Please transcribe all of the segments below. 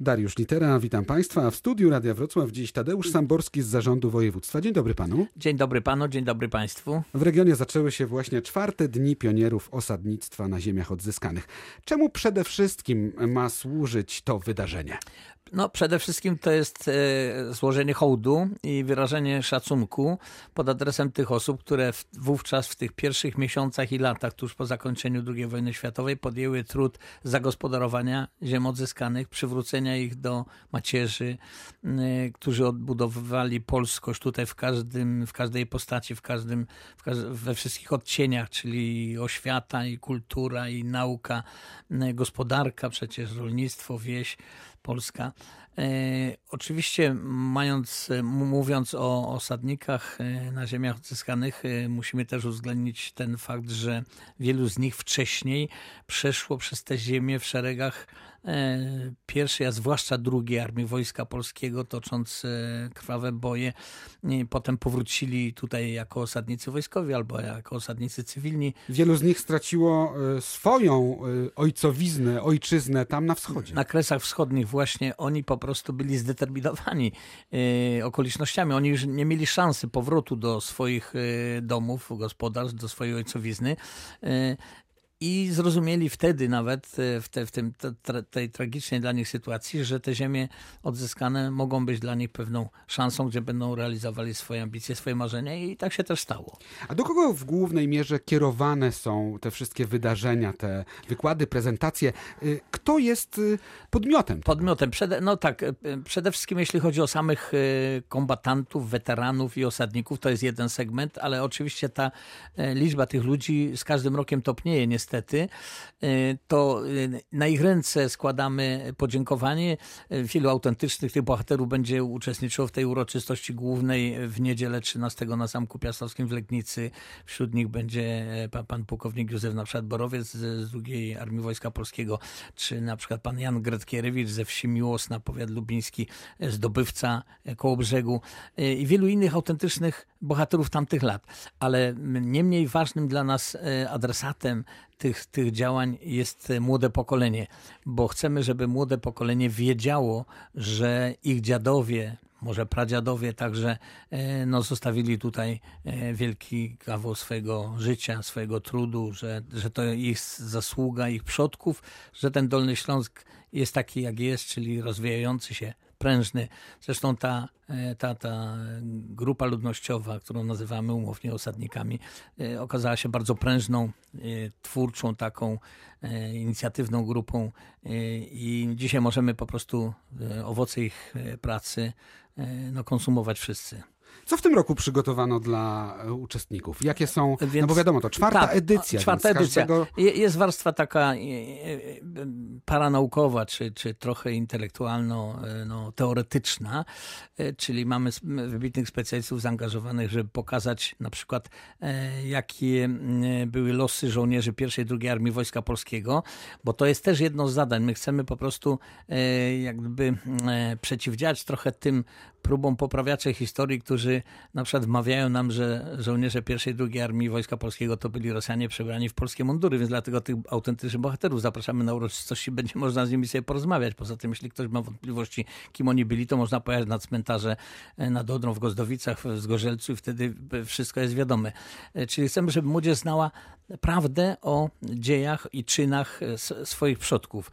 Dariusz Litera, witam Państwa. W studiu Radia Wrocław dziś Tadeusz Samborski z Zarządu Województwa. Dzień dobry Panu. Dzień dobry Panu, dzień dobry Państwu. W regionie zaczęły się właśnie czwarte dni pionierów osadnictwa na ziemiach odzyskanych. Czemu przede wszystkim ma służyć to wydarzenie? No, przede wszystkim to jest e, złożenie hołdu i wyrażenie szacunku pod adresem tych osób, które wówczas w tych pierwszych miesiącach i latach, tuż po zakończeniu II wojny światowej, podjęły trud zagospodarowania ziem odzyskanych, przywrócenia ich do macierzy, e, którzy odbudowywali polskość tutaj w, każdym, w każdej postaci, w każdym, w każ we wszystkich odcieniach, czyli oświata i kultura i nauka, e, gospodarka, przecież rolnictwo, wieś Polska. E, oczywiście, mając, mówiąc o osadnikach e, na ziemiach odzyskanych, e, musimy też uwzględnić ten fakt, że wielu z nich wcześniej przeszło przez te ziemię w szeregach pierwszej, a zwłaszcza drugiej Armii Wojska Polskiego, tocząc krwawe boje. Potem powrócili tutaj jako osadnicy wojskowi albo jako osadnicy cywilni. Wielu z nich straciło swoją ojcowiznę, ojczyznę tam na wschodzie. Na Kresach Wschodnich właśnie oni po prostu byli zdeterminowani e, okolicznościami. Oni już nie mieli szansy powrotu do swoich e, domów, gospodarstw, do swojej ojcowizny. E, i zrozumieli wtedy nawet e, w, te, w tym, te, tej tragicznej dla nich sytuacji, że te ziemie odzyskane mogą być dla nich pewną szansą, gdzie będą realizowali swoje ambicje, swoje marzenia i tak się też stało. A do kogo w głównej mierze kierowane są te wszystkie wydarzenia, te wykłady, prezentacje? Y, kto jest y, podmiotem? Podmiotem. Przede, no tak, y, przede wszystkim jeśli chodzi o samych kombatantów, weteranów i osadników, to jest jeden segment, ale oczywiście ta liczba tych ludzi z każdym rokiem topnieje niestety niestety, y, to y, na ich ręce składamy podziękowanie. Wielu autentycznych tych bohaterów będzie uczestniczyło w tej uroczystości głównej w niedzielę 13 na Zamku Piastowskim w Legnicy. Wśród nich będzie e, pan pułkownik Józef na przykład Borowiec z drugiej Armii Wojska Polskiego, czy na przykład pan Jan Gretkierewicz ze wsi Miłosna, powiat lubiński, e, zdobywca e, koło brzegu i wielu innych autentycznych bohaterów tamtych lat. Ale niemniej ważnym dla nas adresatem tych, tych działań jest młode pokolenie, bo chcemy, żeby młode pokolenie wiedziało, że ich dziadowie, może pradziadowie także e, no, zostawili tutaj e, wielki kawał swojego życia, swojego trudu, że, że to ich zasługa ich przodków, że ten Dolny Śląsk jest taki jak jest, czyli rozwijający się prężny. Zresztą ta, e, ta, ta grupa ludnościowa, którą nazywamy umownie osadnikami, e, okazała się bardzo prężną, e, twórczą, taką inicjatywną grupą i dzisiaj możemy po prostu owoce ich pracy no, konsumować wszyscy. Co w tym roku przygotowano dla e, uczestników? Jakie są, Więc, no bo wiadomo, to czwarta tak, edycja. Czwarta edycja. Każdego... Jest warstwa taka e, e, paranaukowa, czy, czy trochę intelektualno-teoretyczna, czyli mamy wybitnych specjalistów zaangażowanych, żeby pokazać na przykład, jakie były losy żołnierzy pierwszej i drugiej Armii Wojska Polskiego, bo to jest też jedno z zadań. My chcemy po prostu jakby przeciwdziałać trochę tym próbom poprawiaczy historii, którzy na przykład wmawiają nam, że żołnierze pierwszej i drugiej Armii Wojska Polskiego to byli Rosjanie przebrani w polskie mundury, więc dlatego tych autentycznych bohaterów zapraszamy na uroczystości, będzie można z nimi sobie porozmawiać. Poza tym, jeśli ktoś ma wątpliwości, kim oni byli, to można pojechać na cmentarze e, nad Odrą w Gozdowicach, w Zgorzelcu i wtedy wszystko jest wiadome. E, czyli chcemy, żeby młodzież znała prawdę o dziejach i czynach e, swoich przodków.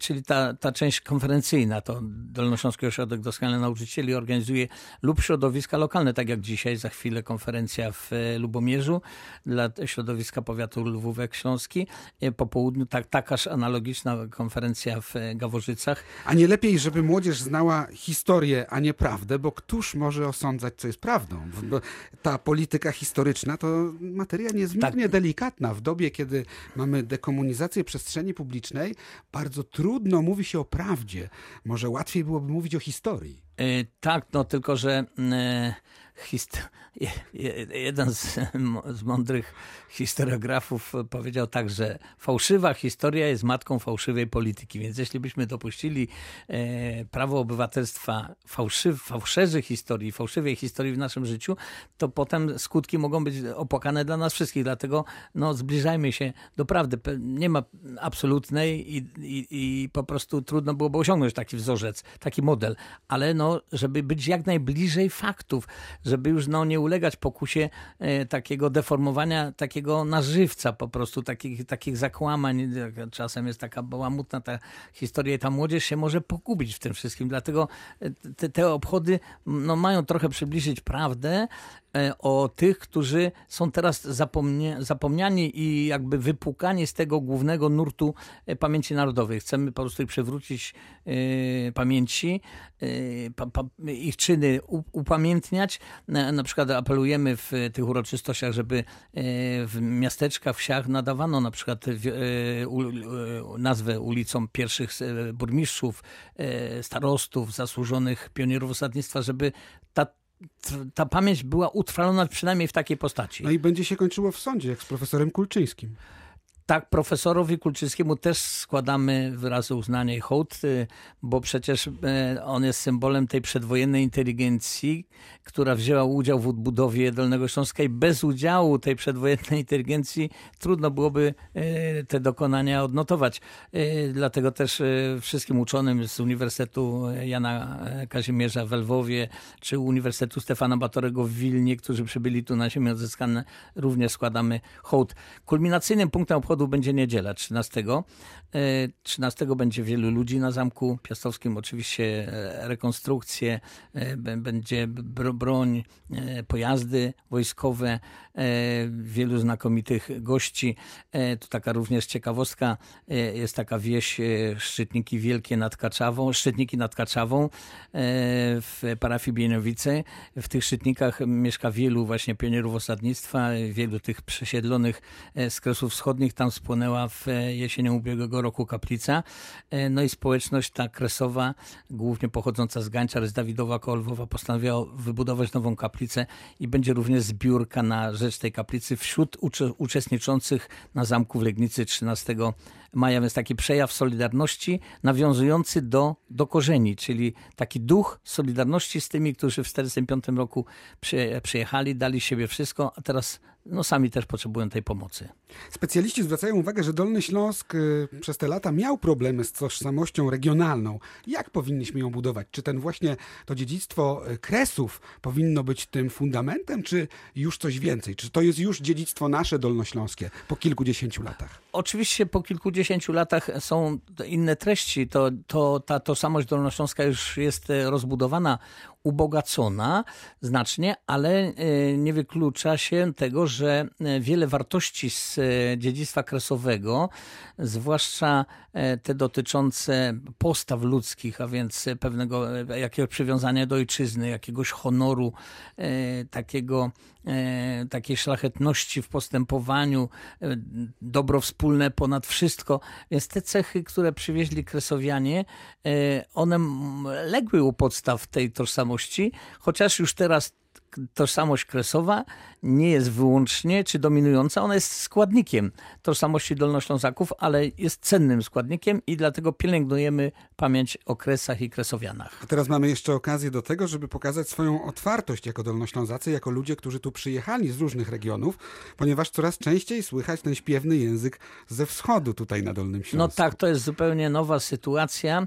Czyli ta, ta część konferencyjna, to Dolnośląski Ośrodek Doskonale Nauczycieli organizuje lub środowiska lokalne, tak jak dzisiaj, za chwilę konferencja w e, Lubomierzu dla środowiska powiatu Lwówek Śląski. E, po południu tak, takaż analogiczna konferencja w e, Gaworzycach. A nie lepiej, żeby młodzież znała historię, a nie prawdę, bo któż może osądzać, co jest prawdą? Bo ta polityka historyczna to materia niezmiernie tak. delikatna. W dobie, kiedy mamy dekomunizację przestrzeni publicznej, bardzo trudno mówi się o prawdzie. Może łatwiej byłoby mówić o historii. E, tak, no tylko że jeden z, z mądrych historiografów powiedział tak, że fałszywa historia jest matką fałszywej polityki. Więc jeśli byśmy dopuścili e, prawo obywatelstwa fałszyw, fałszerzy historii, fałszywej historii w naszym życiu, to potem skutki mogą być opłakane dla nas wszystkich. Dlatego no, zbliżajmy się do prawdy. Nie ma absolutnej i, i, i po prostu trudno byłoby osiągnąć taki wzorzec, taki model. Ale no, żeby być jak najbliżej faktów, żeby już no, nie ulegać pokusie e, takiego deformowania, takiego nażywca po prostu, takich, takich zakłamań. Czasem jest taka bałamutna ta historia i ta młodzież się może pogubić w tym wszystkim. Dlatego e, te, te obchody no, mają trochę przybliżyć prawdę, o tych, którzy są teraz zapomnia zapomniani i jakby wypłukani z tego głównego nurtu e, pamięci narodowej. Chcemy po prostu przywrócić y, pamięci, y, pa, pa, ich czyny upamiętniać. Na, na, przykład apelujemy w tych uroczystościach, żeby y, w miasteczkach, wsiach nadawano na przykład nazwę ulicom pierwszych burmistrzów, starostów, zasłużonych pionierów osadnictwa, żeby ta ta pamięć była utrwalona przynajmniej w takiej postaci. No i będzie się kończyło w sądzie, jak z profesorem Kulczyńskim. Tak, profesorowi Kulczyńskiemu też składamy wyrazy uznania i hołd, y, bo przecież y, on jest symbolem tej przedwojennej inteligencji, która wzięła udział w odbudowie Dolnego Śląska i bez udziału tej przedwojennej inteligencji trudno byłoby y, te dokonania odnotować. Dlatego też wszystkim uczonym z Uniwersytetu Jana Kazimierza w Lwowie, czy Uniwersytetu Stefana Batorego w Wilnie, którzy przybyli tu na ziemię odzyskane, również składamy hołd. Kulminacyjnym punktem obchodu obchodu będzie niedziela 13. 13 e, będzie wielu ludzi na Zamku Piastowskim, oczywiście e, rekonstrukcje, e, będzie broń, pojazdy wojskowe, wielu znakomitych gości. Tu taka również ciekawostka, jest taka wieś Szczytniki Wielkie nad Kaczawą, Szczytniki nad Kaczawą w parafii Bienowice. W tych Szczytnikach mieszka wielu właśnie pionierów osadnictwa, wielu tych przesiedlonych z Kresów Wschodnich tam spłonęła w e, jesienią ubiegłego roku kaplica. E, no i społeczność ta kresowa, głównie pochodząca z Gańcza, z Dawidowa Kolwowa, postanowiła wybudować nową kaplicę i będzie również zbiórka na rzecz tej kaplicy wśród uczestniczących na zamku w Legnicy 13 maja, więc taki przejaw solidarności nawiązujący do, do korzeni, czyli taki duch solidarności z tymi, którzy w 1945 roku przyjechali, dali siebie wszystko, a teraz no sami też potrzebują tej pomocy. Specjaliści zwracają uwagę, że Dolny Śląsk y, przez te lata miał problemy z tożsamością regionalną. Jak powinniśmy ją budować? Czy ten właśnie to dziedzictwo y, Kresów powinno być tym fundamentem, czy już coś więcej? Czy to jest już dziedzictwo nasze dolnośląskie po kilkudziesięciu latach? Oczywiście po kilkudziesięciu latach są inne treści. To, to, ta tożsamość dolnośląska już jest e, rozbudowana ubogacona znacznie, ale e, nie wyklucza się tego, że e, wiele wartości z e, dziedzictwa kresowego, zwłaszcza te dotyczące postaw ludzkich, a więc pewnego jakiegoś przywiązania do ojczyzny, jakiegoś honoru, takiego takiej szlachetności w postępowaniu, dobro wspólne ponad wszystko. Więc te cechy, które przywieźli kresowianie, one legły u podstaw tej tożsamości tożsamości, chociaż już teraz tożsamość kresowa nie jest wyłącznie czy dominująca, ona jest składnikiem tożsamości dolnoślązaków, ale jest cennym składnikiem i dlatego pielęgnujemy pamięć o Kresach i Kresowianach. A teraz mamy jeszcze okazję do tego, żeby pokazać swoją otwartość jako dolnoślązacy, jako ludzie, którzy tu przyjechali z różnych regionów, ponieważ coraz częściej słychać ten śpiewny język ze wschodu tutaj na Dolnym Śląsku. No tak, to jest zupełnie nowa sytuacja.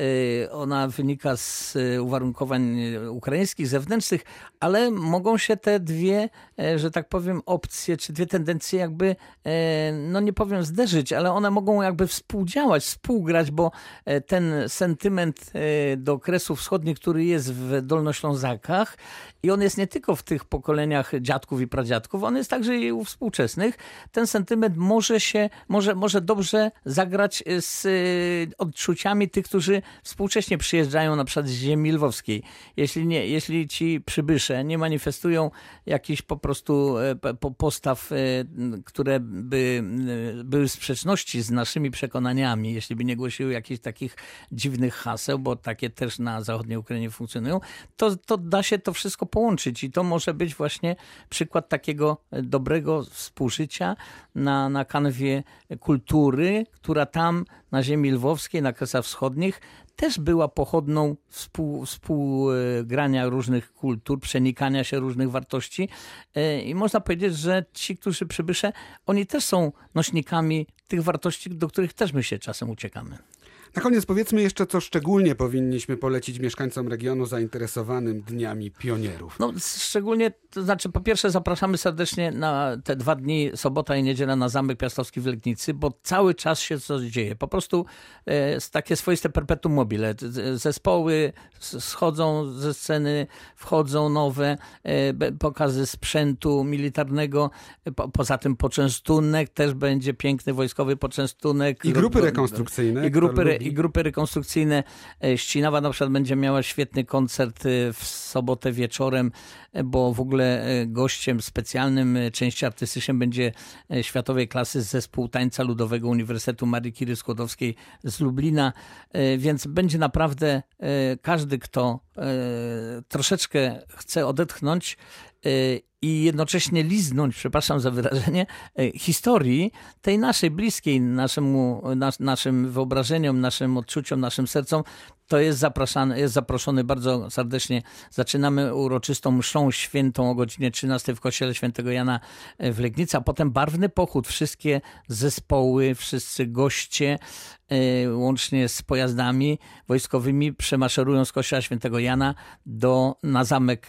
Y, ona wynika z y, uwarunkowań ukraińskich, zewnętrznych, ale mogą się te dwie E, że tak powiem, opcje, czy dwie tendencje jakby, e, no nie powiem zderzyć, ale one mogą jakby współdziałać, współgrać, bo e, ten sentyment do Kresów Wschodnich, który jest w Dolnoślązakach i on jest nie tylko w tych pokoleniach dziadków i pradziadków, on jest także i u współczesnych. Ten sentyment może się, może, może dobrze zagrać z odczuciami tych, którzy współcześnie przyjeżdżają na przykład z ziemi lwowskiej. Jeśli, nie, jeśli ci przybysze nie manifestują jakichś po prostu e, postaw, e, które by e, były w sprzeczności z naszymi przekonaniami, jeśli by nie głosiły jakichś takich dziwnych haseł, bo takie też na zachodniej Ukrainie funkcjonują, to, to da się to wszystko połączyć i to może być właśnie przykład takiego dobrego współżycia na, na kanwie kultury, która tam na ziemi lwowskiej, na Kresach Wschodnich też była pochodną współ, współgrania różnych kultur, przenikania się różnych wartości. E, I można powiedzieć, że ci, którzy przybysze, oni też są nośnikami tych wartości, do których też my się czasem uciekamy. Na koniec powiedzmy jeszcze, co szczególnie powinniśmy polecić mieszkańcom regionu zainteresowanym Dniami Pionierów. No, szczególnie, to znaczy po pierwsze zapraszamy serdecznie na te dwa dni, sobota i niedziela na Zamek Piastowski w Legnicy, bo cały czas się coś dzieje. Po prostu e, takie swoiste perpetuum mobile. Zespoły schodzą ze sceny, wchodzą nowe, e, pokazy sprzętu militarnego, po, poza tym poczęstunek, też będzie piękny wojskowy poczęstunek. I grupy rekonstrukcyjne. I grupy, i grupy rekonstrukcyjne. E, Ścinawa na przykład będzie miała świetny koncert e, w sobotę wieczorem, e, bo w ogóle gościem specjalnym części artystycznej będzie światowej klasy zespół tańca ludowego Uniwersytetu Marii Curie Skłodowskiej z Lublina, więc będzie naprawdę każdy, kto troszeczkę chce odetchnąć i jednocześnie liznąć, przepraszam za wyrażenie, e, historii tej naszej bliskiej naszemu, nas, naszym wyobrażeniom, naszym odczuciom, naszym sercom, to jest, zapraszany, jest zaproszony bardzo serdecznie. Zaczynamy uroczystą mszą świętą o godzinie 13 w kościele świętego Jana e, w Legnicy, a potem barwny pochód. Wszystkie zespoły, wszyscy goście, e, łącznie z pojazdami wojskowymi, przemaszerują z kościoła świętego Jana do, na zamek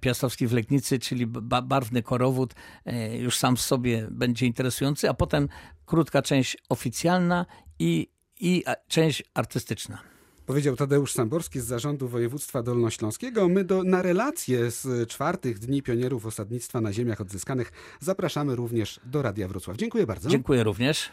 Piastowski w Legnicy, czyli barwny korowód. Już sam w sobie będzie interesujący, a potem krótka część oficjalna i, i część artystyczna. Powiedział Tadeusz Samborski z Zarządu Województwa Dolnośląskiego. My do, na relacje z czwartych Dni Pionierów Osadnictwa na Ziemiach Odzyskanych zapraszamy również do Radia Wrocław. Dziękuję bardzo. Dziękuję również.